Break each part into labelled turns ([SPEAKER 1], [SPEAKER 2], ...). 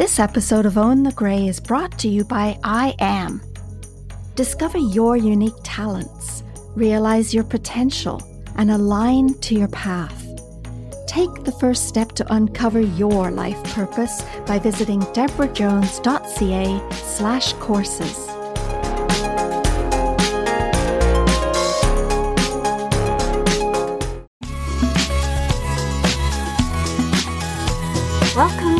[SPEAKER 1] This episode of Own the Grey is brought to you by I Am. Discover your unique talents, realize your potential, and align to your path. Take the first step to uncover your life purpose by visiting debrajones.ca slash courses.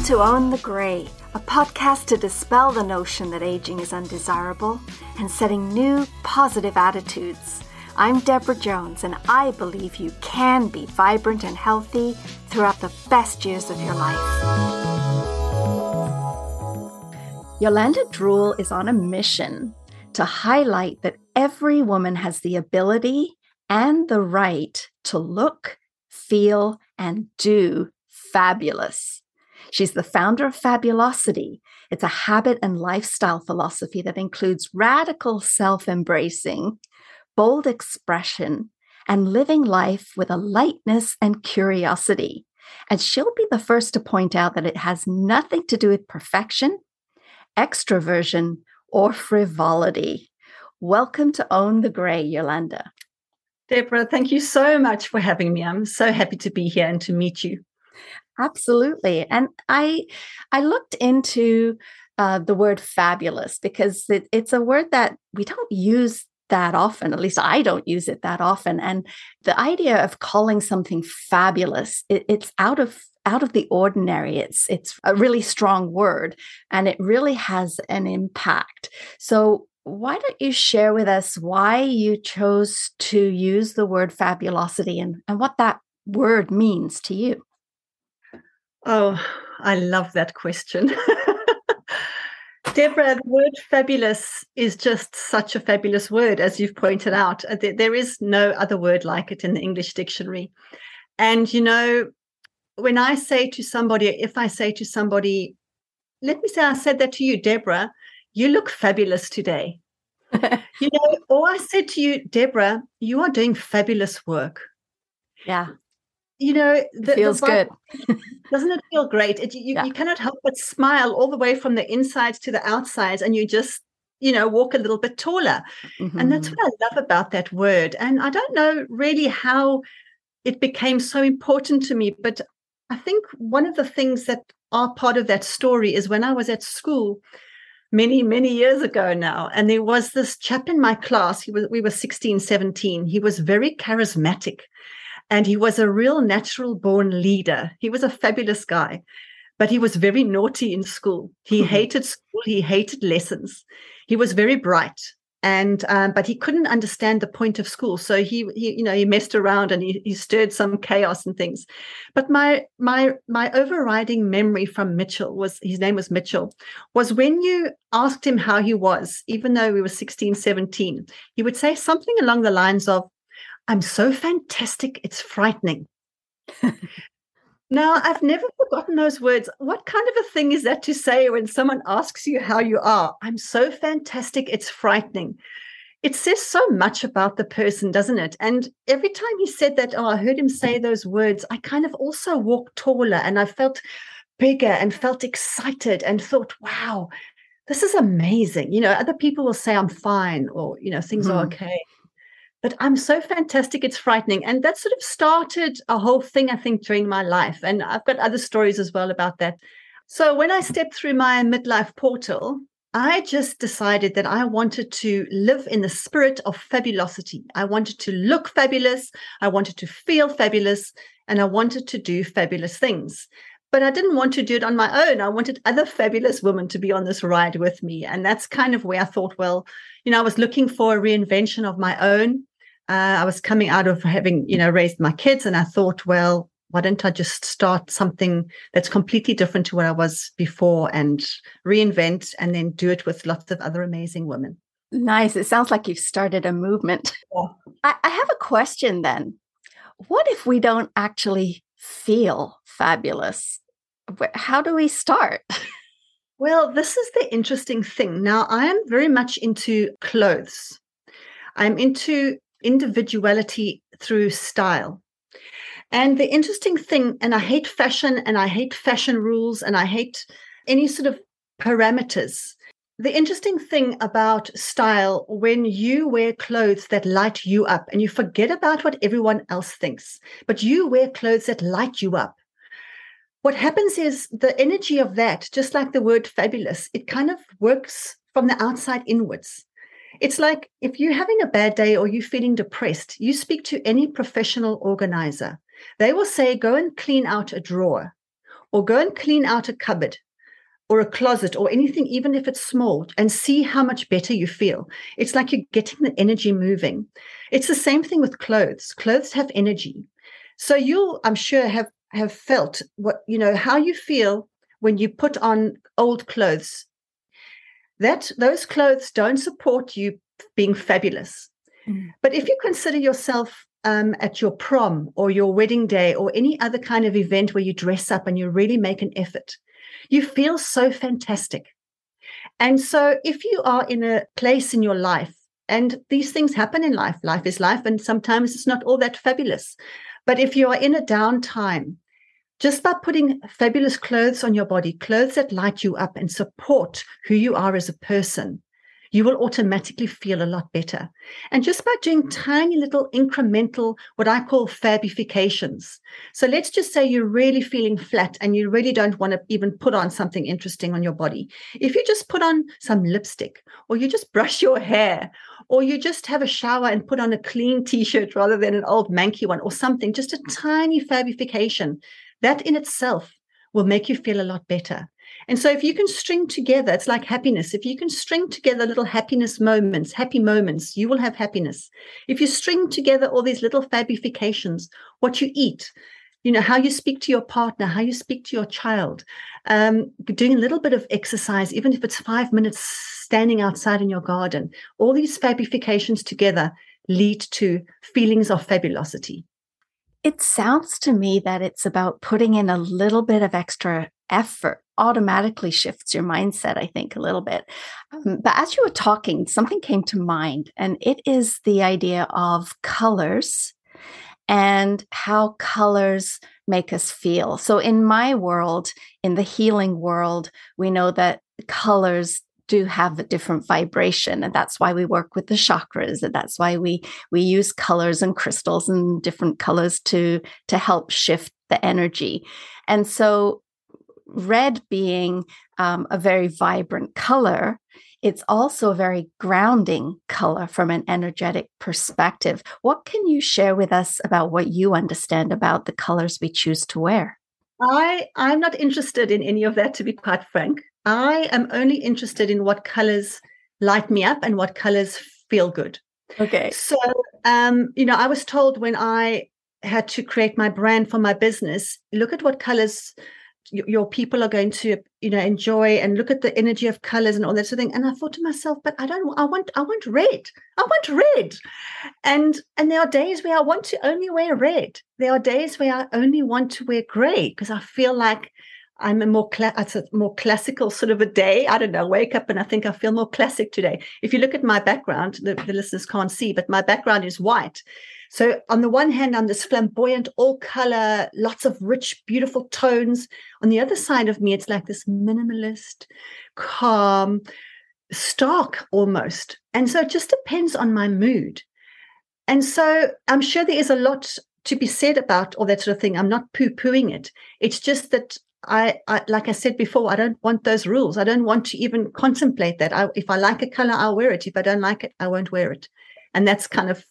[SPEAKER 1] to Own the Grey, a podcast to dispel the notion that aging is undesirable and setting new positive attitudes. I'm Debra Jones, and I believe you can be vibrant and healthy throughout the best years of your life. Yolanda Drewell is on a mission to highlight that every woman has the ability and the right to look, feel, and do fabulous. She's the founder of Fabulosity. It's a habit and lifestyle philosophy that includes radical self embracing, bold expression, and living life with a lightness and curiosity. And she'll be the first to point out that it has nothing to do with perfection, extroversion, or frivolity. Welcome to Own the Grey, Yolanda.
[SPEAKER 2] Debra, thank you so much for having me. I'm so happy to be here and to meet you.
[SPEAKER 1] Absolutely. And I I looked into uh, the word fabulous because it, it's a word that we don't use that often. At least I don't use it that often. And the idea of calling something fabulous, it, it's out of out of the ordinary it's it's a really strong word and it really has an impact so why don't you share with us why you chose to use the word fabulosity and, and what that word means to you
[SPEAKER 2] Oh, I love that question. Debra, the word fabulous is just such a fabulous word, as you've pointed out. Uh, there is no other word like it in the English dictionary. And, you know, when I say to somebody, if I say to somebody, let me say I said that to you, Debra, you look fabulous today. you know, or I said to you, Debra, you are doing fabulous work.
[SPEAKER 1] Yeah
[SPEAKER 2] you know,
[SPEAKER 1] the, feels the good.
[SPEAKER 2] doesn't it feel great? It, you, yeah. you cannot help but smile all the way from the inside to the outside, and you just you know walk a little bit taller mm-hmm. and that's mm-hmm. what i love about that word and i don't know really how it became so important to me but i think one of the things that are part of that story is when i was at school many many years ago now and there was this chap in my class he was we were 16 17 he was very charismatic and he was a real natural born leader. He was a fabulous guy, but he was very naughty in school. He mm-hmm. hated school. He hated lessons. He was very bright. And um, but he couldn't understand the point of school, so he, he you know he messed around and he, he stirred some chaos and things. But my my my overriding memory from Mitchell was his name was Mitchell was when you asked him how he was, even though we were 16, 17, he would say something along the lines of, I'm so fantastic, it's frightening. now, I've never forgotten those words. What kind of a thing is that to say when someone asks you how you are? I'm so fantastic, it's frightening. It says so much about the person, doesn't it? And every time he said that, oh, I heard him say those words, I kind of also walked taller and I felt bigger and felt excited and thought, wow, this is amazing. You know, other people will say I'm fine or, you know, things mm-hmm. are okay but I'm so fantastic, it's frightening. And that sort of started a whole thing, I think, during my life. And I've got other stories as well about that. So when I stepped through my midlife portal, I just decided that I wanted to live in the spirit of fabulosity. I wanted to look fabulous. I wanted to feel fabulous. And I wanted to do fabulous things. But I didn't want to do it on my own. I wanted other fabulous women to be on this ride with me. And that's kind of where I thought, well, you know, I was looking for a reinvention of my own. Uh, I was coming out of having, you know, raised my kids, and I thought, well, why don't I just start something that's completely different to what I was before and reinvent and then do it with lots of other amazing women?
[SPEAKER 1] Nice. It sounds like you've started a movement. Yeah. I, I have a question then. What if we don't actually feel fabulous? How do we start?
[SPEAKER 2] Well, this is the interesting thing. Now, I am very much into clothes. I'm into individuality through style. And the interesting thing, and I hate fashion and I hate fashion rules and I hate any sort of parameters. The interesting thing about style when you wear clothes that light you up and you forget about what everyone else thinks, but you wear clothes that light you up. What happens is the energy of that, just like the word fabulous, it kind of works from the outside inwards. It's like if you're having a bad day or you're feeling depressed, you speak to any professional organizer. They will say, go and clean out a drawer or go and clean out a cupboard or a closet or anything, even if it's small, and see how much better you feel. It's like you're getting the energy moving. It's the same thing with clothes. Clothes have energy. So you'll, I'm sure, have have felt what you know how you feel when you put on old clothes that those clothes don't support you being fabulous. Mm. But if you consider yourself um, at your prom or your wedding day or any other kind of event where you dress up and you really make an effort, you feel so fantastic. And so if you are in a place in your life, and these things happen in life, life is life, and sometimes it's not all that fabulous. But if you are in a downtime just by putting fabulous clothes on your body, clothes that light you up and support who you are as a person. You will automatically feel a lot better. And just by doing tiny little incremental, what I call fabifications. So let's just say you're really feeling flat and you really don't want to even put on something interesting on your body. If you just put on some lipstick or you just brush your hair or you just have a shower and put on a clean t shirt rather than an old manky one or something, just a tiny fabification that in itself will make you feel a lot better. And so if you can string together, it's like happiness. If you can string together little happiness moments, happy moments, you will have happiness. If you string together all these little fabifications what you eat, you know, how you speak to your partner, how you speak to your child, um, doing a little bit of exercise, even if it's five minutes standing outside in your garden, all these fabifications together lead to feelings of fabulosity.
[SPEAKER 1] It sounds to me that it's about putting in a little bit of extra effort automatically shifts your mindset, I think, a little bit. Um, but as you were talking, something came to mind, and it is the idea of colors and how colors make us feel. So, in my world, in the healing world, we know that colors do have a different vibration and that's why we work with the chakras and that's why we we use colors and crystals and different colors to to help shift the energy and so red being um, a very vibrant color it's also a very grounding color from an energetic perspective what can you share with us about what you understand about the colors we choose to wear
[SPEAKER 2] I, I'm not interested in any of that, to be quite frank. I am only interested in what colors light me up and what colors feel good.
[SPEAKER 1] Okay.
[SPEAKER 2] So, um, you know, I was told when I had to create my brand for my business, look at what colors your people are going to you know enjoy and look at the energy of colors and all that sort of thing and i thought to myself but i don't i want i want red i want red and and there are days where i want to only wear red there are days where i only want to wear gray because i feel like I'm a more cla- a more classical sort of a day. I don't know. Wake up and I think I feel more classic today. If you look at my background, the, the listeners can't see, but my background is white. So on the one hand, I'm this flamboyant, all color, lots of rich, beautiful tones. On the other side of me, it's like this minimalist, calm, stark almost. And so it just depends on my mood. And so I'm sure there is a lot to be said about all that sort of thing. I'm not poo pooing it. It's just that I, I, like I said before, I don't want those rules. I don't want to even contemplate that. I, if I like a color, I'll wear it. If I don't like it, I won't wear it. And that's kind of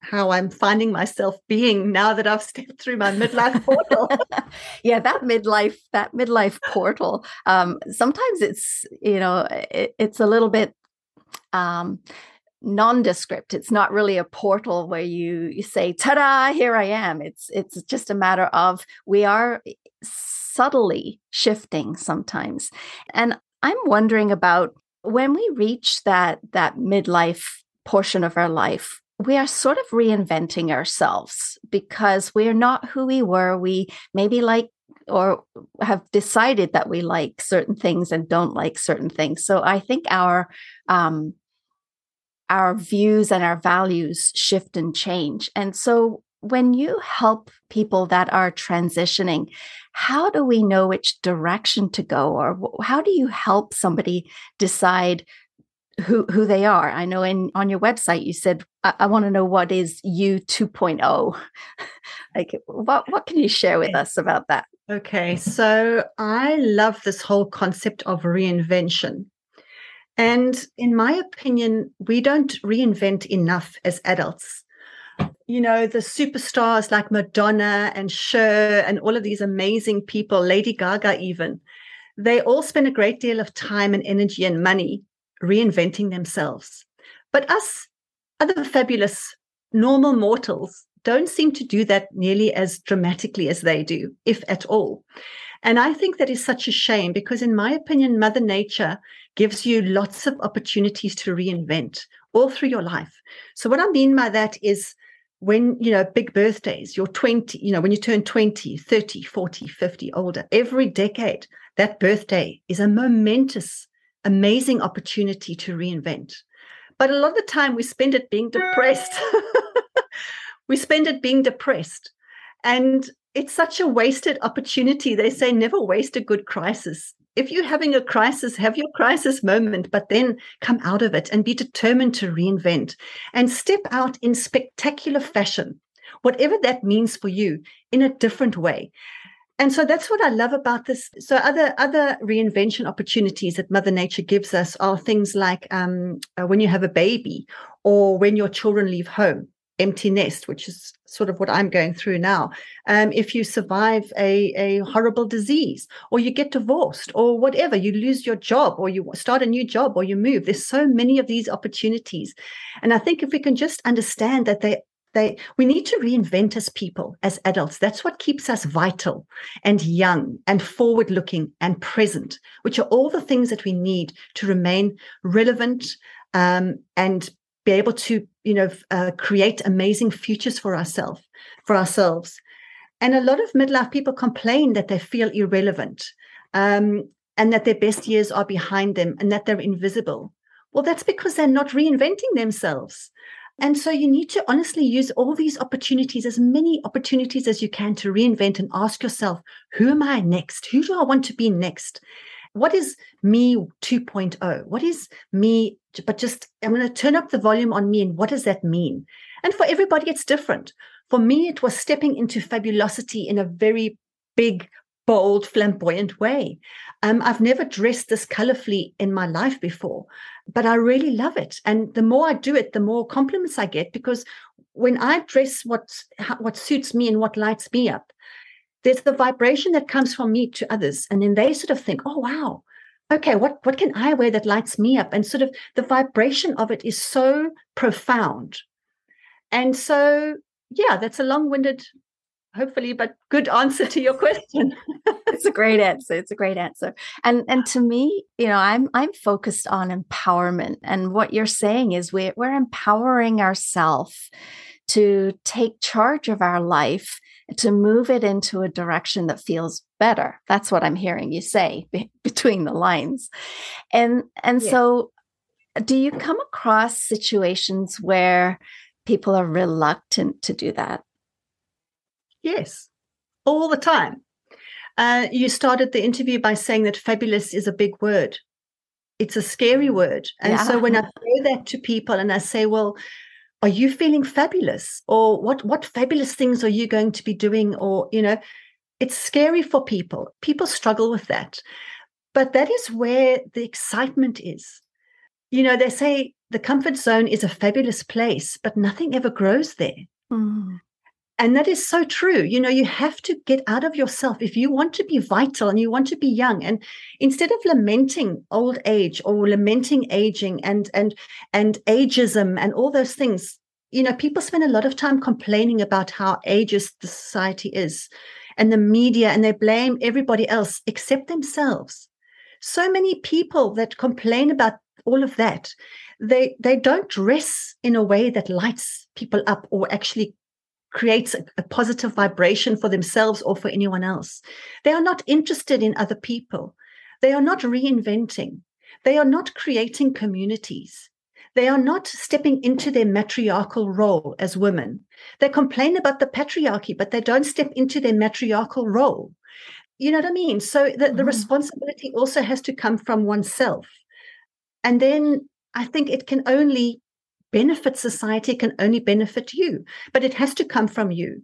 [SPEAKER 2] how I'm finding myself being now that I've stepped through my midlife portal.
[SPEAKER 1] yeah, that midlife that midlife portal. Um, sometimes it's you know it, it's a little bit. Um, nondescript it's not really a portal where you, you say ta-da here i am it's it's just a matter of we are subtly shifting sometimes. And I'm wondering about when we reach that that midlife portion of our life we are sort of reinventing ourselves because we're not who we were. We maybe like or have decided that we like certain things and don't like certain things. So I think our um, our views and our values shift and change. And so when you help people that are transitioning, how do we know which direction to go, or how do you help somebody decide who who they are? I know in on your website you said, "I, I want to know what is you 2.0. like, what what can you share with us about that?
[SPEAKER 2] Okay, so I love this whole concept of reinvention. And in my opinion, we don't reinvent enough as adults you know, the superstars like Madonna and Cher and all of these amazing people, Lady Gaga even, they all spend a great deal of time and energy and money reinventing themselves. But us other fabulous normal mortals don't seem to do that nearly as dramatically as they do, if at all. And I think that is such a shame because, in my opinion, Mother Nature gives you lots of opportunities to reinvent all through your life. So, what I mean by that is when you know big birthdays you're 20 you know when you turn 20 30 40 50 older every decade that birthday is a momentous amazing opportunity to reinvent but a lot of the time we spend it being depressed we spend it being depressed and it's such a wasted opportunity they say never waste a good crisis if you're having a crisis, have your crisis moment, but then come out of it and be determined to reinvent and step out in spectacular fashion, whatever that means for you, in a different way. And so that's what I love about this. So other other reinvention opportunities that Mother Nature gives us are things like um, uh, when you have a baby or when your children leave home empty nest, which is sort of what I'm going through now. Um, if you survive a, a horrible disease, or you get divorced, or whatever, you lose your job, or you start a new job, or you move. There's so many of these opportunities, and I think if we can just understand that they they, we need to reinvent as people as adults that's what keeps us vital and young and forward looking and present which are all the things that we need to remain relevant um, and be able to you know uh, create amazing futures for ourselves for ourselves and a lot of midlife people complain that they feel irrelevant um, and that their best years are behind them and that they're invisible well that's because they're not reinventing themselves and so you need to honestly use all these opportunities, as many opportunities as you can to reinvent and ask yourself, who am I next? Who do I want to be next? what is me 2.0 what is me but just i'm going to turn up the volume on me and what does that mean and for everybody it's different for me it was stepping into fabulosity in a very big bold flamboyant way um, i've never dressed this colorfully in my life before but i really love it and the more i do it the more compliments i get because when i dress what what suits me and what lights me up there's the vibration that comes from me to others. And then they sort of think, oh, wow, okay, what, what can I wear that lights me up? And sort of the vibration of it is so profound. And so, yeah, that's a long winded, hopefully, but good answer to your question. it's
[SPEAKER 1] a great answer. It's a great answer. And and to me, you know, I'm I'm focused on empowerment. And what you're saying is we, we're empowering ourselves to take charge of our life to move it into a direction that feels better. That's what I'm hearing you say be- between the lines. And and yeah. so do you come across situations where people are reluctant to do that?
[SPEAKER 2] Yes, all the time. Uh, you started the interview by saying that fabulous is a big word. It's a scary mm. word. And yeah. so when I say that to people and I say, well, are you feeling fabulous or what what fabulous things are you going to be doing or you know it's scary for people people struggle with that but that is where the excitement is you know they say the comfort zone is a fabulous place but nothing ever grows there mm. And that is so true. You know, you have to get out of yourself if you want to be vital and you want to be young. And instead of lamenting old age or lamenting aging and and and ageism and all those things, you know, people spend a lot of time complaining about how ageist the society is and the media, and they blame everybody else except themselves. So many people that complain about all of that, they they don't dress in a way that lights people up or actually creates a, a positive vibration for themselves or for anyone else. They are not interested in other people. They are not reinventing. They are not creating communities. They are not stepping into their matriarchal role as women. They complain about the patriarchy, but they don't step into their matriarchal role. You know what I mean? So the, the mm. responsibility also has to come from oneself. And then I think it can only Benefit society can only benefit you, but it has to come from you.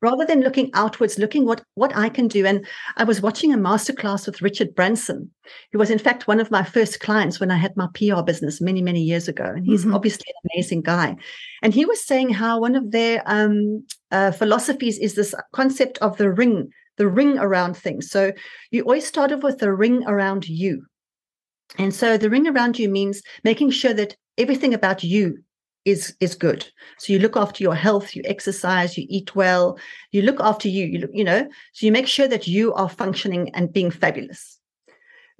[SPEAKER 2] Rather than looking outwards, looking what, what I can do. And I was watching a masterclass with Richard Branson, who was in fact one of my first clients when I had my PR business many, many years ago. And he's mm-hmm. obviously an amazing guy. And he was saying how one of their um, uh, philosophies is this concept of the ring, the ring around things. So you always start off with the ring around you. And so the ring around you means making sure that everything about you is is good so you look after your health you exercise you eat well you look after you you, look, you know so you make sure that you are functioning and being fabulous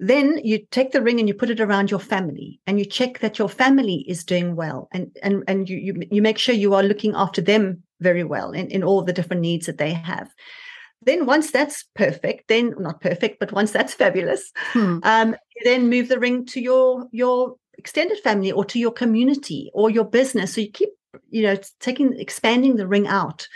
[SPEAKER 2] then you take the ring and you put it around your family and you check that your family is doing well and and and you you, you make sure you are looking after them very well in, in all the different needs that they have then once that's perfect then not perfect but once that's fabulous hmm. um, then move the ring to your your extended family or to your community or your business. So you keep, you know, taking expanding the ring out.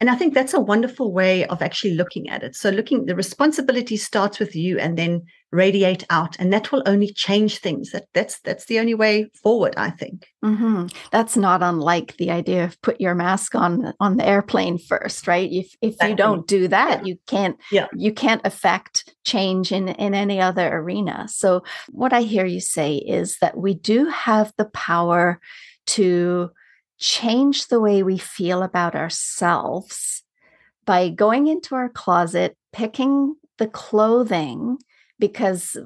[SPEAKER 2] And I think that's a wonderful way of actually looking at it. So, looking, the responsibility starts with you and then radiate out and that will only change things that that's that's the only way forward i think
[SPEAKER 1] mm-hmm. that's not unlike the idea of put your mask on on the airplane first right if if you don't do that yeah. you can't yeah. you can't affect change in in any other arena so what i hear you say is that we do have the power to change the way we feel about ourselves by going into our closet, picking the clothing, because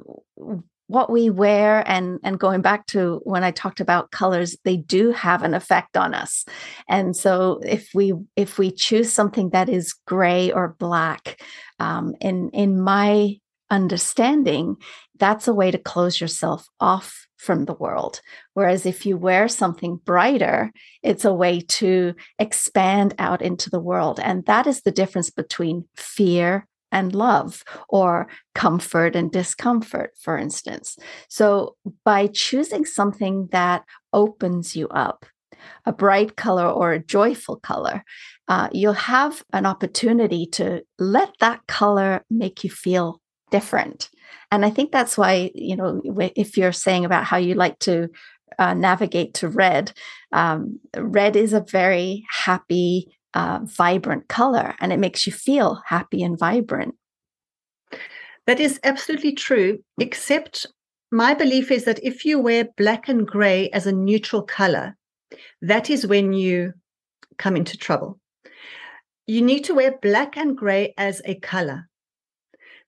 [SPEAKER 1] what we wear and and going back to when i talked about colors they do have an effect on us and so if we if we choose something that is gray or black um, in in my understanding, that's a way to close yourself off from the world. Whereas if you wear something brighter, it's a way to expand out into the world. And that is the difference between fear and love, or comfort and discomfort, for instance. So by choosing something that opens you up, a bright color or a joyful color, uh, you'll have an opportunity to let that color make you feel different. And I think that's why, you know, if you're saying about how you like to uh, navigate to red, um, red is a very happy, uh, vibrant color and it makes you feel happy and vibrant.
[SPEAKER 2] That is absolutely true, except my belief is that if you wear black and gray as a neutral color, that is when you come into trouble. You need to wear black and gray as a color.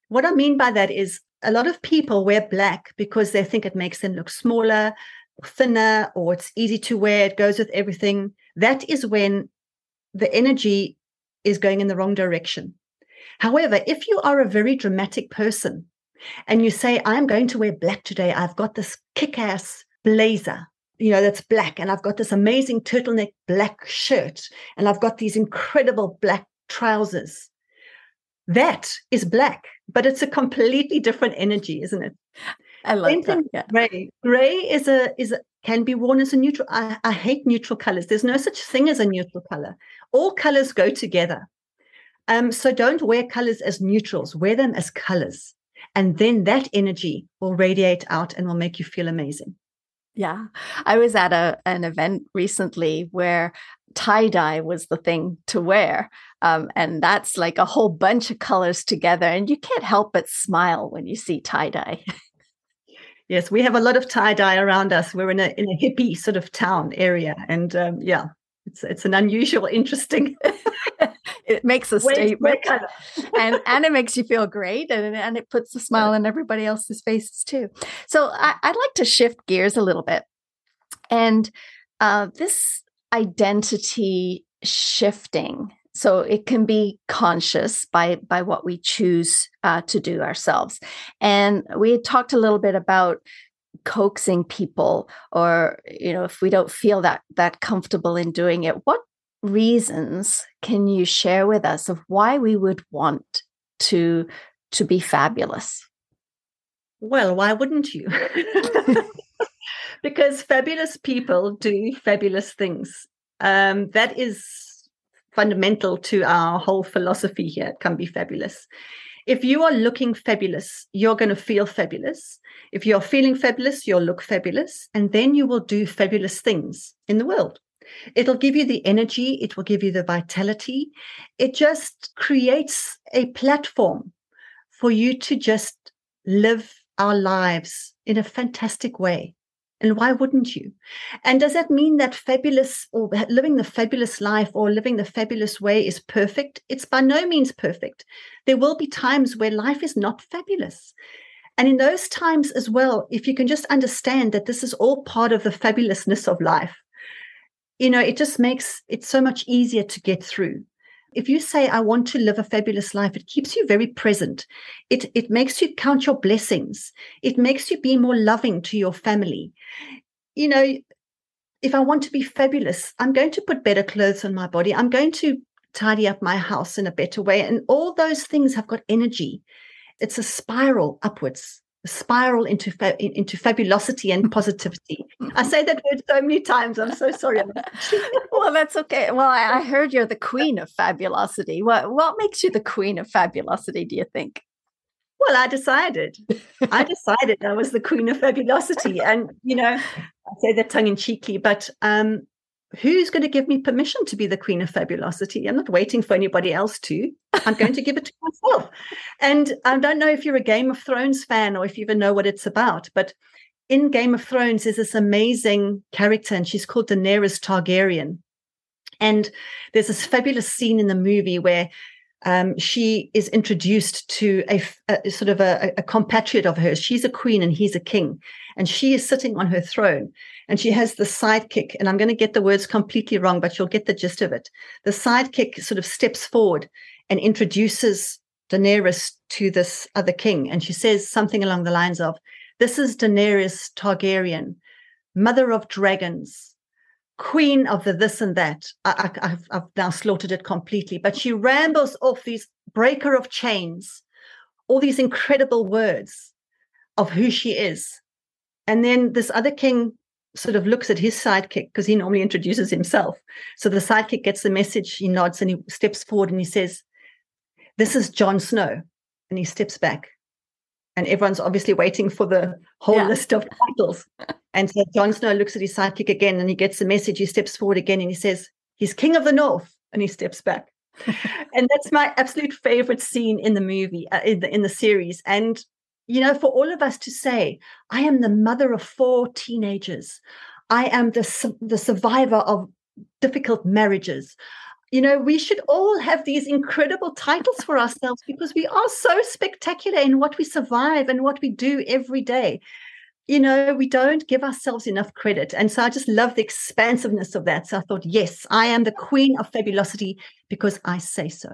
[SPEAKER 2] What I mean by that is a lot of people wear black because they think it makes them look smaller, thinner, or it's easy to wear, it goes with everything. That is when the energy is going in the wrong direction. However, if you are a very dramatic person and you say, I'm going to wear black today, I've got this kick ass blazer, you know, that's black, and I've got this amazing turtleneck black shirt, and I've got these incredible black trousers. That is black, but it's a completely different energy, isn't it?
[SPEAKER 1] I like Same that. Yeah.
[SPEAKER 2] Gray. Gray is a is a, can be worn as a neutral. I, I hate neutral colors. There's no such thing as a neutral color. All colors go together. Um, so don't wear colors as neutrals, wear them as colors. And then that energy will radiate out and will make you feel amazing.
[SPEAKER 1] Yeah. I was at a, an event recently where tie dye was the thing to wear. Um, and that's like a whole bunch of colors together. And you can't help but smile when you see tie dye.
[SPEAKER 2] yes, we have a lot of tie dye around us. We're in a, in a hippie sort of town area. And um, yeah, it's, it's an unusual, interesting.
[SPEAKER 1] it makes a statement and and it makes you feel great and, and it puts a smile on everybody else's faces too so I, would like to shift gears a little bit and uh, this identity shifting so it can be conscious by by what we choose uh, to do ourselves and we had talked a little bit about coaxing people or you know if we don't feel that that comfortable in doing it what reasons can you share with us of why we would want to to be fabulous
[SPEAKER 2] well why wouldn't you because fabulous people do fabulous things. Um, that is fundamental to our whole philosophy here. It can be fabulous. If you are looking fabulous, you're going to feel fabulous. If you're feeling fabulous, you'll look fabulous. And then you will do fabulous things in the world. It'll give you the energy, it will give you the vitality. It just creates a platform for you to just live our lives in a fantastic way. And why wouldn't you? And does that mean that fabulous or living the fabulous life or living the fabulous way is perfect? It's by no means perfect. There will be times where life is not fabulous. And in those times as well, if you can just understand that this is all part of the fabulousness of life, you know, it just makes it so much easier to get through if you say i want to live a fabulous life it keeps you very present it it makes you count your blessings it makes you be more loving to your family you know if i want to be fabulous i'm going to put better clothes on my body i'm going to tidy up my house in a better way and all those things have got energy it's a spiral upwards spiral into into fabulosity and positivity. I say that word so many times. I'm so sorry.
[SPEAKER 1] well, that's okay. Well, I, I, heard you're the queen of fabulosity. What what makes you the queen of fabulosity? Do you think?
[SPEAKER 2] Well, I decided. I decided I was the queen of fabulosity, and you know, I say that tongue in cheekly, but um, who's going to give me permission to be the queen of fabulosity? I'm not waiting for anybody else to. I'm going to give it to myself. And I don't know if you're a Game of Thrones fan or if you even know what it's about, but in Game of Thrones is this amazing character, and she's called Daenerys Targaryen. And there's this fabulous scene in the movie where um, she is introduced to a, a sort of a, a, compatriot of hers. She's a queen and he's a king, and she is sitting on her throne. And she has the sidekick, and I'm going to get the words completely wrong, but you'll get the gist of it. The sidekick sort of steps forward and introduces Daenerys to this other king, and she says something along the lines of, "This is Daenerys Targaryen, mother of dragons, queen of the this and that. I, have now slaughtered it completely, but she rambles off these breaker of chains, all these incredible words of who she is. And then this other king sort of looks at his sidekick because he normally introduces himself. So the sidekick gets the message, he nods and he steps forward and he says, This is Jon Snow. And he steps back and everyone's obviously waiting for the whole yeah. list of titles. and so Jon Snow looks at his sidekick again and he gets the message. He steps forward again and he says, He's king of the north. And he steps back. and that's my absolute favorite scene in the movie, uh, in, the, in the series. And, you know, for all of us to say, I am the mother of four teenagers, I am the, the survivor of difficult marriages you know, we should all have these incredible titles for ourselves because we are so spectacular in what we survive and what we do every day. You know, we don't give ourselves enough credit. And so I just love the expansiveness of that. So I thought, yes, I am the queen of fabulosity because I say so.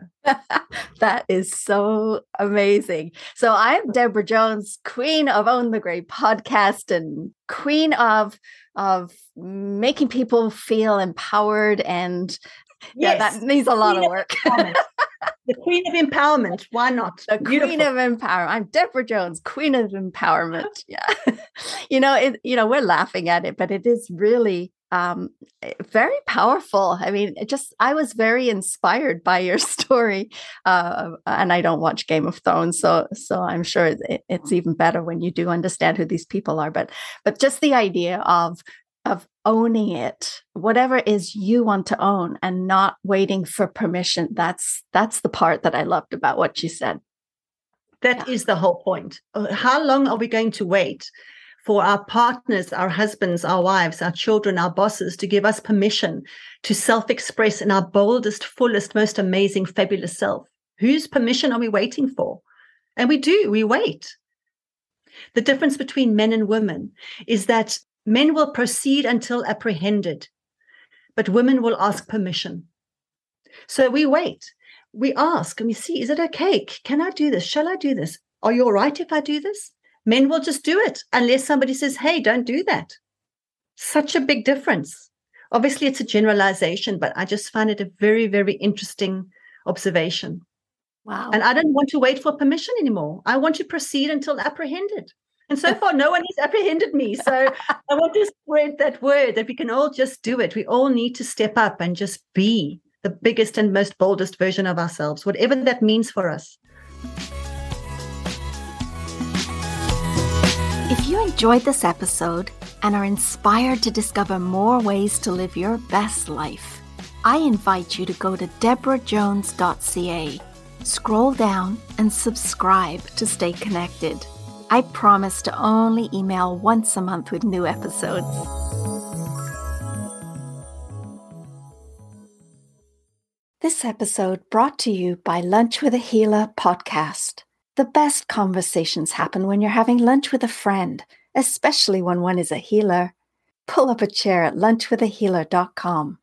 [SPEAKER 1] that is so amazing. So I'm Debra Jones, queen of Own the Grey podcast and queen of of making people feel empowered and yes. Yeah, that needs a lot of, work.
[SPEAKER 2] the queen of empowerment. Why not?
[SPEAKER 1] The Beautiful. queen of empowerment. I'm Debra Jones, queen of empowerment. Yeah, you know, it, you know, we're laughing at it, but it is really um, very powerful. I mean, just I was very inspired by your story, uh, and I don't watch Game of Thrones, so so I'm sure it, it's even better when you do understand who these people are. But but just the idea of of owning it whatever it is you want to own and not waiting for permission that's that's the part that i loved about what you said
[SPEAKER 2] That yeah. is the whole point uh, how long are we going to wait for our partners our husbands our wives our children our bosses to give us permission to self-express in our boldest fullest most amazing fabulous self whose permission are we waiting for and we do we wait the difference between men and women is that Men will proceed until apprehended, but women will ask permission. So we wait. We ask and we see, is it okay? Can I do this? Shall I do this? Are you all right if I do this? Men will just do it unless somebody says, hey, don't do that. Such a big difference. Obviously, it's a generalization, but I just find it a very, very interesting observation.
[SPEAKER 1] Wow.
[SPEAKER 2] And I don't want to wait for permission anymore. I want to proceed until apprehended. And so far, no one has apprehended me. So I want to spread that word that we can all just do it. We all need to step up and just be the biggest and most boldest version of ourselves, whatever that means for us.
[SPEAKER 1] If you enjoyed this episode and are inspired to discover more ways to live your best life, I invite you to go to debrajones.ca, scroll down, and subscribe to stay connected. I promise to only email once a month with new episodes. This episode brought to you by Lunch with a Healer podcast. The best conversations happen when you're having lunch with a friend, especially when one is a healer. Pull up a chair at lunchwithahealer.com